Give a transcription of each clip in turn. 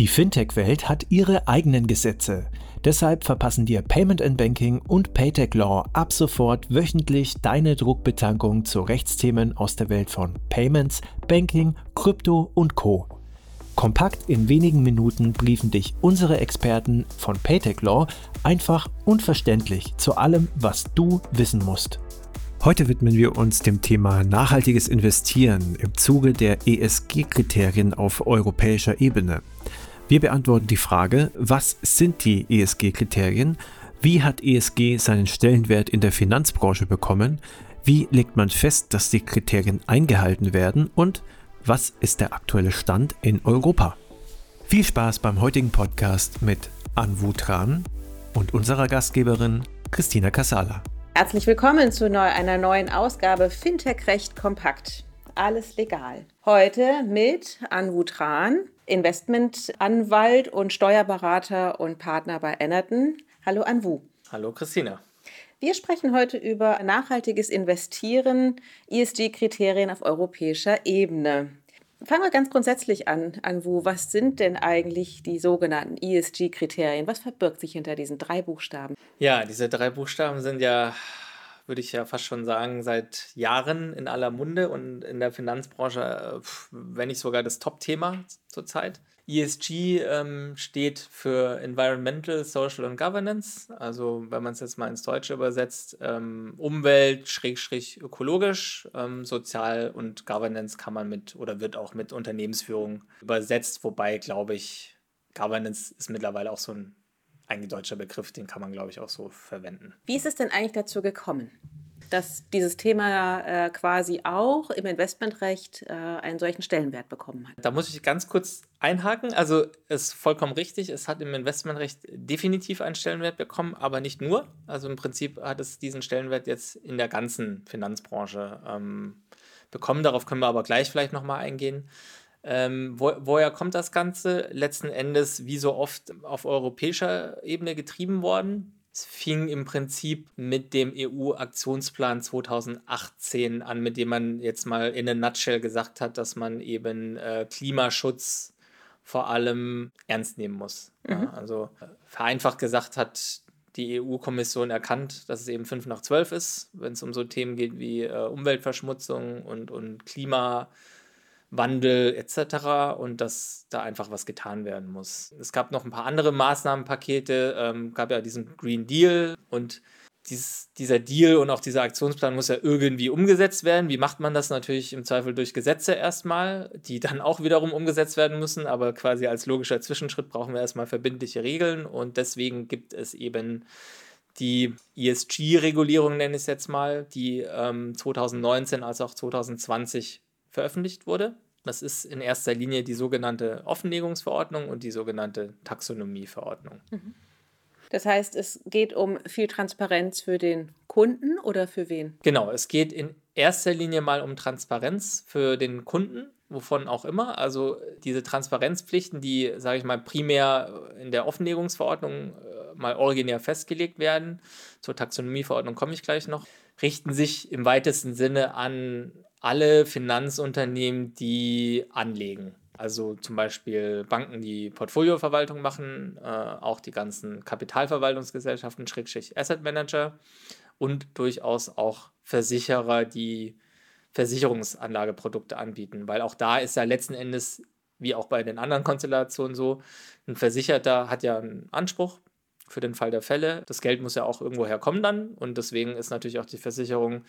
Die Fintech-Welt hat ihre eigenen Gesetze. Deshalb verpassen dir Payment and Banking und Paytech Law ab sofort wöchentlich deine Druckbetankung zu Rechtsthemen aus der Welt von Payments, Banking, Krypto und Co. Kompakt in wenigen Minuten briefen dich unsere Experten von Paytech Law einfach und verständlich zu allem, was du wissen musst. Heute widmen wir uns dem Thema nachhaltiges Investieren im Zuge der ESG-Kriterien auf europäischer Ebene. Wir beantworten die Frage, was sind die ESG-Kriterien? Wie hat ESG seinen Stellenwert in der Finanzbranche bekommen? Wie legt man fest, dass die Kriterien eingehalten werden? Und was ist der aktuelle Stand in Europa? Viel Spaß beim heutigen Podcast mit Anwu Tran und unserer Gastgeberin Christina Casala. Herzlich willkommen zu einer neuen Ausgabe Fintech Recht Kompakt. Alles legal. Heute mit Anwu Tran, Investmentanwalt und Steuerberater und Partner bei Enerton. Hallo Anwu. Hallo Christina. Wir sprechen heute über nachhaltiges Investieren, ESG-Kriterien auf europäischer Ebene. Fangen wir ganz grundsätzlich an, Anwu. Was sind denn eigentlich die sogenannten ESG-Kriterien? Was verbirgt sich hinter diesen drei Buchstaben? Ja, diese drei Buchstaben sind ja, würde ich ja fast schon sagen, seit Jahren in aller Munde und in der Finanzbranche, äh, wenn nicht sogar das Top-Thema zurzeit. ESG ähm, steht für Environmental, Social und Governance. Also wenn man es jetzt mal ins Deutsche übersetzt, ähm, Umwelt, Schrägstrich ökologisch, ähm, Sozial und Governance kann man mit oder wird auch mit Unternehmensführung übersetzt. Wobei, glaube ich, Governance ist mittlerweile auch so ein eingedeutscher Begriff, den kann man, glaube ich, auch so verwenden. Wie ist es denn eigentlich dazu gekommen? dass dieses Thema äh, quasi auch im Investmentrecht äh, einen solchen Stellenwert bekommen hat. Da muss ich ganz kurz einhaken. Also es ist vollkommen richtig, es hat im Investmentrecht definitiv einen Stellenwert bekommen, aber nicht nur. Also im Prinzip hat es diesen Stellenwert jetzt in der ganzen Finanzbranche ähm, bekommen. Darauf können wir aber gleich vielleicht nochmal eingehen. Ähm, wo, woher kommt das Ganze? Letzten Endes, wie so oft, auf europäischer Ebene getrieben worden. Es fing im Prinzip mit dem EU-Aktionsplan 2018 an, mit dem man jetzt mal in a nutshell gesagt hat, dass man eben äh, Klimaschutz vor allem ernst nehmen muss. Mhm. Ja, also äh, vereinfacht gesagt hat die EU-Kommission erkannt, dass es eben 5 nach 12 ist, wenn es um so Themen geht wie äh, Umweltverschmutzung und, und Klima. Wandel etc. und dass da einfach was getan werden muss. Es gab noch ein paar andere Maßnahmenpakete, ähm, gab ja diesen Green Deal und dies, dieser Deal und auch dieser Aktionsplan muss ja irgendwie umgesetzt werden. Wie macht man das natürlich im Zweifel durch Gesetze erstmal, die dann auch wiederum umgesetzt werden müssen, aber quasi als logischer Zwischenschritt brauchen wir erstmal verbindliche Regeln und deswegen gibt es eben die ESG-Regulierung, nenne ich es jetzt mal, die ähm, 2019 als auch 2020 veröffentlicht wurde. Das ist in erster Linie die sogenannte Offenlegungsverordnung und die sogenannte Taxonomieverordnung. Mhm. Das heißt, es geht um viel Transparenz für den Kunden oder für wen? Genau, es geht in erster Linie mal um Transparenz für den Kunden, wovon auch immer. Also diese Transparenzpflichten, die, sage ich mal, primär in der Offenlegungsverordnung äh, mal originär festgelegt werden, zur Taxonomieverordnung komme ich gleich noch, richten sich im weitesten Sinne an alle Finanzunternehmen, die anlegen. Also zum Beispiel Banken, die Portfolioverwaltung machen, äh, auch die ganzen Kapitalverwaltungsgesellschaften, Schrägstrich Asset Manager und durchaus auch Versicherer, die Versicherungsanlageprodukte anbieten, weil auch da ist ja letzten Endes, wie auch bei den anderen Konstellationen so, ein Versicherter hat ja einen Anspruch für den Fall der Fälle. Das Geld muss ja auch irgendwo herkommen dann und deswegen ist natürlich auch die Versicherung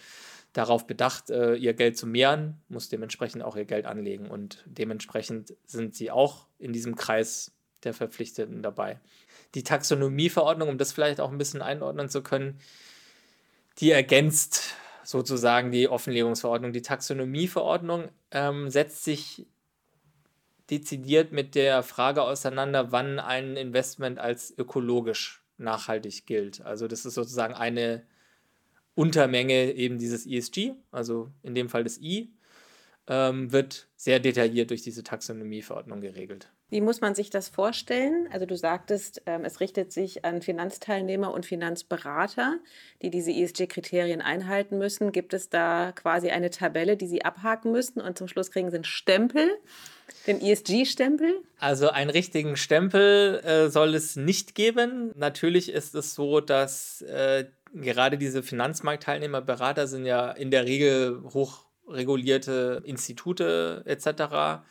darauf bedacht, äh, ihr Geld zu mehren, muss dementsprechend auch ihr Geld anlegen und dementsprechend sind sie auch in diesem Kreis der Verpflichteten dabei. Die Taxonomieverordnung, um das vielleicht auch ein bisschen einordnen zu können, die ergänzt sozusagen die Offenlegungsverordnung. Die Taxonomieverordnung ähm, setzt sich dezidiert mit der Frage auseinander, wann ein Investment als ökologisch nachhaltig gilt. Also das ist sozusagen eine Untermenge eben dieses ESG, also in dem Fall das I. ähm, wird sehr detailliert durch diese Taxonomieverordnung geregelt. Wie muss man sich das vorstellen? Also du sagtest, ähm, es richtet sich an Finanzteilnehmer und Finanzberater, die diese ESG-Kriterien einhalten müssen. Gibt es da quasi eine Tabelle, die sie abhaken müssen und zum Schluss kriegen sie einen Stempel, den ESG-Stempel? Also einen richtigen Stempel äh, soll es nicht geben. Natürlich ist es so, dass äh, gerade diese Finanzmarktteilnehmer, Berater sind ja in der Regel hochregulierte Institute etc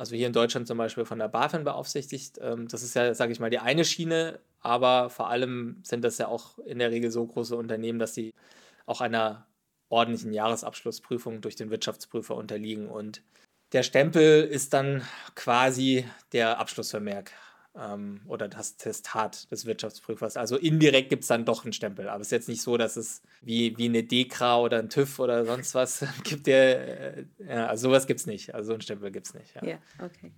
also hier in Deutschland zum Beispiel von der BaFin beaufsichtigt. Ähm, das ist ja, sage ich mal, die eine Schiene, aber vor allem sind das ja auch in der Regel so große Unternehmen, dass sie auch einer ordentlichen Jahresabschlussprüfung durch den Wirtschaftsprüfer unterliegen. Und der Stempel ist dann quasi der Abschlussvermerk ähm, oder das Testat des Wirtschaftsprüfers. Also indirekt gibt es dann doch einen Stempel. Aber es ist jetzt nicht so, dass es wie, wie eine DEKRA oder ein TÜV oder sonst was gibt. Der, äh, ja, also sowas gibt es nicht. Also so einen Stempel gibt es nicht. Ja. ja, okay.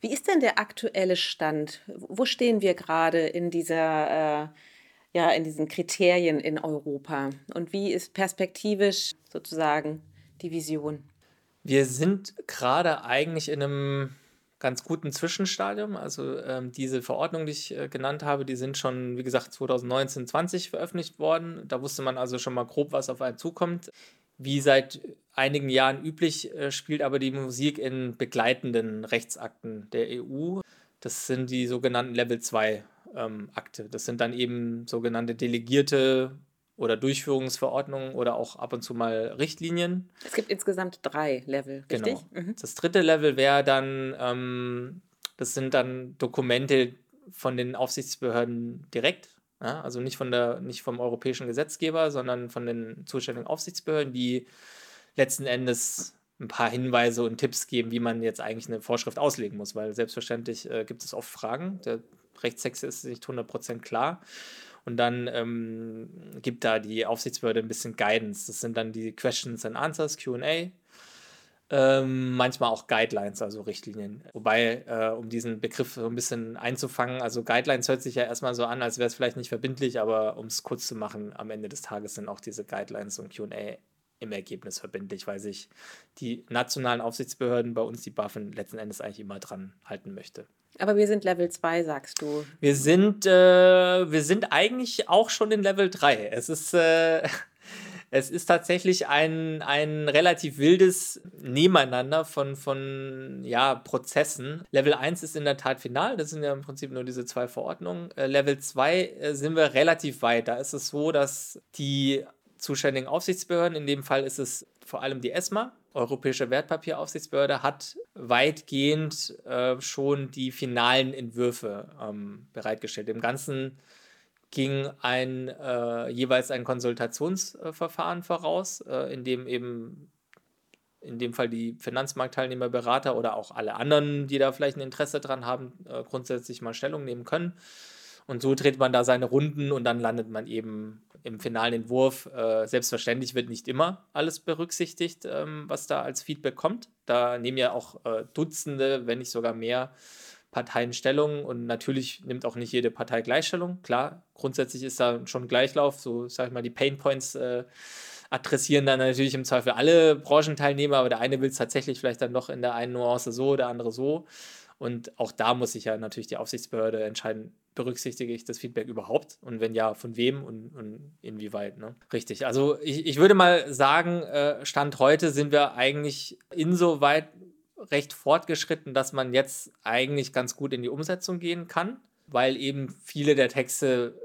Wie ist denn der aktuelle Stand? Wo stehen wir gerade in dieser... Äh ja, in diesen Kriterien in Europa? Und wie ist perspektivisch sozusagen die Vision? Wir sind gerade eigentlich in einem ganz guten Zwischenstadium. Also ähm, diese Verordnungen, die ich äh, genannt habe, die sind schon, wie gesagt, 2019, 20 veröffentlicht worden. Da wusste man also schon mal grob, was auf einen zukommt. Wie seit einigen Jahren üblich, äh, spielt aber die Musik in begleitenden Rechtsakten der EU. Das sind die sogenannten Level 2 ähm, Akte. Das sind dann eben sogenannte delegierte oder Durchführungsverordnungen oder auch ab und zu mal Richtlinien. Es gibt insgesamt drei Level, richtig? Genau. Mhm. Das dritte Level wäre dann, ähm, das sind dann Dokumente von den Aufsichtsbehörden direkt, ja? also nicht, von der, nicht vom europäischen Gesetzgeber, sondern von den zuständigen Aufsichtsbehörden, die letzten Endes ein paar Hinweise und Tipps geben, wie man jetzt eigentlich eine Vorschrift auslegen muss, weil selbstverständlich äh, gibt es oft Fragen. Der Rechtstext ist nicht 100% klar. Und dann ähm, gibt da die Aufsichtsbehörde ein bisschen Guidance. Das sind dann die Questions and Answers, QA. Ähm, manchmal auch Guidelines, also Richtlinien. Wobei, äh, um diesen Begriff so ein bisschen einzufangen, also Guidelines hört sich ja erstmal so an, als wäre es vielleicht nicht verbindlich, aber um es kurz zu machen, am Ende des Tages sind auch diese Guidelines und QA im Ergebnis verbindlich, weil sich die nationalen Aufsichtsbehörden bei uns, die BaFin, letzten Endes eigentlich immer dran halten möchte. Aber wir sind Level 2, sagst du. Wir sind, äh, wir sind eigentlich auch schon in Level 3. Es ist, äh, es ist tatsächlich ein, ein relativ wildes Nebeneinander von, von ja, Prozessen. Level 1 ist in der Tat final, das sind ja im Prinzip nur diese zwei Verordnungen. Äh, Level 2 äh, sind wir relativ weit. Da ist es so, dass die zuständigen Aufsichtsbehörden, in dem Fall ist es vor allem die ESMA, Europäische Wertpapieraufsichtsbehörde, hat weitgehend äh, schon die finalen Entwürfe ähm, bereitgestellt. Im Ganzen ging ein, äh, jeweils ein Konsultationsverfahren voraus, äh, in dem eben in dem Fall die Finanzmarktteilnehmer, Berater oder auch alle anderen, die da vielleicht ein Interesse dran haben, äh, grundsätzlich mal Stellung nehmen können. Und so dreht man da seine Runden und dann landet man eben im finalen Entwurf. Äh, selbstverständlich wird nicht immer alles berücksichtigt, ähm, was da als Feedback kommt. Da nehmen ja auch äh, Dutzende, wenn nicht sogar mehr Parteien Stellung und natürlich nimmt auch nicht jede Partei Gleichstellung. Klar, grundsätzlich ist da schon Gleichlauf, so sag ich mal, die Pain Points äh, adressieren dann natürlich im Zweifel alle Branchenteilnehmer, aber der eine will es tatsächlich vielleicht dann doch in der einen Nuance so, der andere so. Und auch da muss sich ja natürlich die Aufsichtsbehörde entscheiden, berücksichtige ich das Feedback überhaupt? Und wenn ja, von wem und, und inwieweit? Ne? Richtig. Also ich, ich würde mal sagen, äh, Stand heute sind wir eigentlich insoweit recht fortgeschritten, dass man jetzt eigentlich ganz gut in die Umsetzung gehen kann, weil eben viele der Texte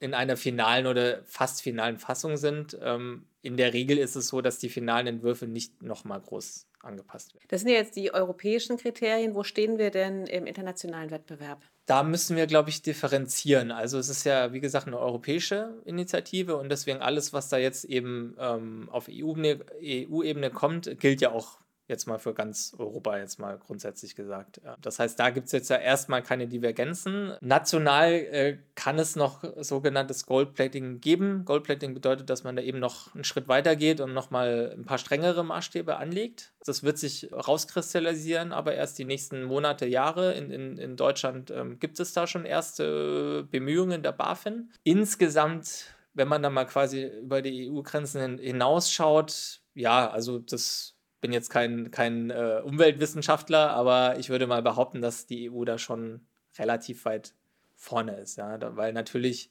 in einer finalen oder fast finalen Fassung sind. Ähm, in der Regel ist es so, dass die finalen Entwürfe nicht nochmal groß angepasst werden. Das sind ja jetzt die europäischen Kriterien. Wo stehen wir denn im internationalen Wettbewerb? Da müssen wir, glaube ich, differenzieren. Also es ist ja, wie gesagt, eine europäische Initiative und deswegen alles, was da jetzt eben ähm, auf EU-Ebene EU kommt, gilt ja auch Jetzt mal für ganz Europa, jetzt mal grundsätzlich gesagt. Das heißt, da gibt es jetzt ja erstmal keine Divergenzen. National äh, kann es noch sogenanntes Goldplating geben. Goldplating bedeutet, dass man da eben noch einen Schritt weiter geht und nochmal ein paar strengere Maßstäbe anlegt. Das wird sich rauskristallisieren, aber erst die nächsten Monate, Jahre. In, in, in Deutschland ähm, gibt es da schon erste Bemühungen der BaFin. Insgesamt, wenn man da mal quasi über die EU-Grenzen hinausschaut, ja, also das bin jetzt kein, kein äh, Umweltwissenschaftler, aber ich würde mal behaupten, dass die EU da schon relativ weit vorne ist. Ja? Da, weil natürlich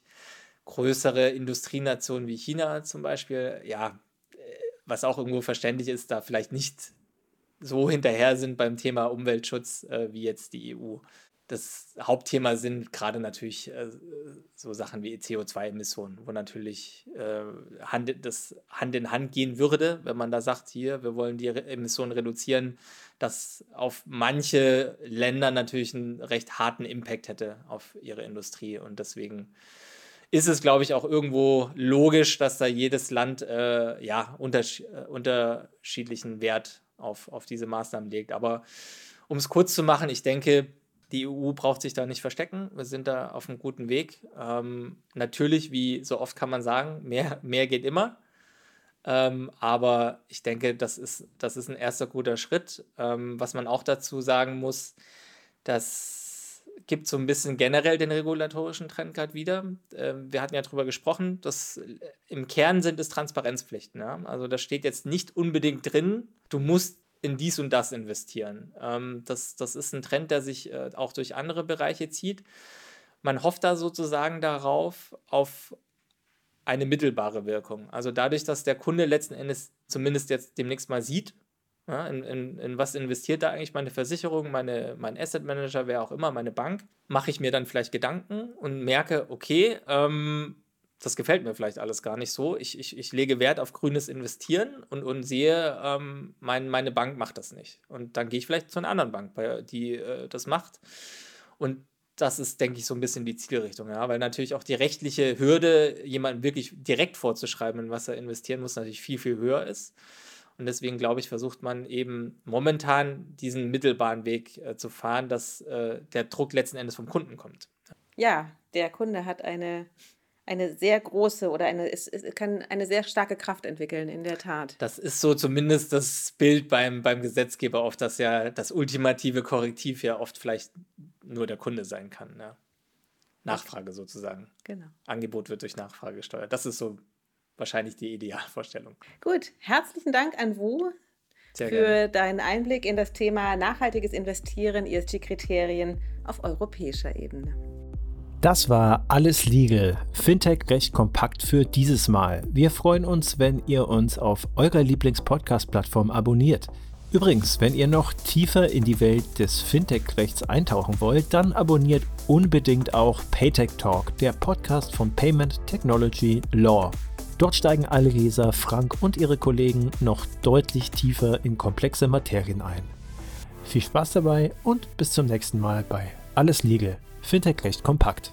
größere Industrienationen wie China zum Beispiel, ja, äh, was auch irgendwo verständlich ist, da vielleicht nicht so hinterher sind beim Thema Umweltschutz äh, wie jetzt die EU das Hauptthema sind gerade natürlich äh, so Sachen wie CO2-Emissionen, wo natürlich äh, Hand, das Hand in Hand gehen würde, wenn man da sagt, hier, wir wollen die Re Emissionen reduzieren, dass auf manche Länder natürlich einen recht harten Impact hätte auf ihre Industrie. Und deswegen ist es, glaube ich, auch irgendwo logisch, dass da jedes Land äh, ja, unterschied äh, unterschiedlichen Wert auf, auf diese Maßnahmen legt. Aber um es kurz zu machen, ich denke, die EU braucht sich da nicht verstecken. Wir sind da auf einem guten Weg. Ähm, natürlich, wie so oft kann man sagen, mehr, mehr geht immer. Ähm, aber ich denke, das ist, das ist ein erster guter Schritt. Ähm, was man auch dazu sagen muss, das gibt so ein bisschen generell den regulatorischen Trend gerade wieder. Ähm, wir hatten ja darüber gesprochen, dass im Kern sind es Transparenzpflichten. Ja? Also da steht jetzt nicht unbedingt drin, du musst in dies und das investieren. Ähm, das, das ist ein Trend, der sich äh, auch durch andere Bereiche zieht. Man hofft da sozusagen darauf, auf eine mittelbare Wirkung. Also dadurch, dass der Kunde letzten Endes zumindest jetzt demnächst mal sieht, ja, in, in, in, was investiert da eigentlich meine Versicherung, meine, mein Asset Manager, wer auch immer, meine Bank, mache ich mir dann vielleicht Gedanken und merke, okay, ähm, das gefällt mir vielleicht alles gar nicht so. Ich, ich, ich lege Wert auf grünes Investieren und, und sehe, ähm, mein, meine Bank macht das nicht. Und dann gehe ich vielleicht zu einer anderen Bank, die äh, das macht. Und das ist, denke ich, so ein bisschen die Zielrichtung, ja, weil natürlich auch die rechtliche Hürde, jemanden wirklich direkt vorzuschreiben, in was er investieren muss, natürlich viel, viel höher ist. Und deswegen, glaube ich, versucht man eben momentan diesen mittelbaren Weg äh, zu fahren, dass äh, der Druck letzten Endes vom Kunden kommt. Ja, der Kunde hat eine eine sehr große oder eine, es, es kann eine sehr starke Kraft entwickeln, in der Tat. Das ist so zumindest das Bild beim, beim Gesetzgeber oft, dass ja das ultimative Korrektiv ja oft vielleicht nur der Kunde sein kann. Ja. Nachfrage sozusagen. Genau. Angebot wird durch Nachfrage gesteuert. Das ist so wahrscheinlich die Idealvorstellung. Gut, herzlichen Dank an Wu Sehr für gerne. deinen Einblick in das Thema nachhaltiges Investieren, ESG-Kriterien auf europäischer Ebene. Das war alles legal. Fintech recht kompakt für dieses Mal. Wir freuen uns, wenn ihr uns auf eurer Lieblings-Podcast-Plattform abonniert. Übrigens, wenn ihr noch tiefer in die Welt des Fintech-Rechts eintauchen wollt, dann abonniert unbedingt auch Paytech Talk, der Podcast von Payment Technology Law. Dort steigen Alresa, Frank und ihre Kollegen noch deutlich tiefer in komplexe Materien ein. Viel Spaß dabei und bis zum nächsten Mal bei Alles Legal. Fintech recht kompakt.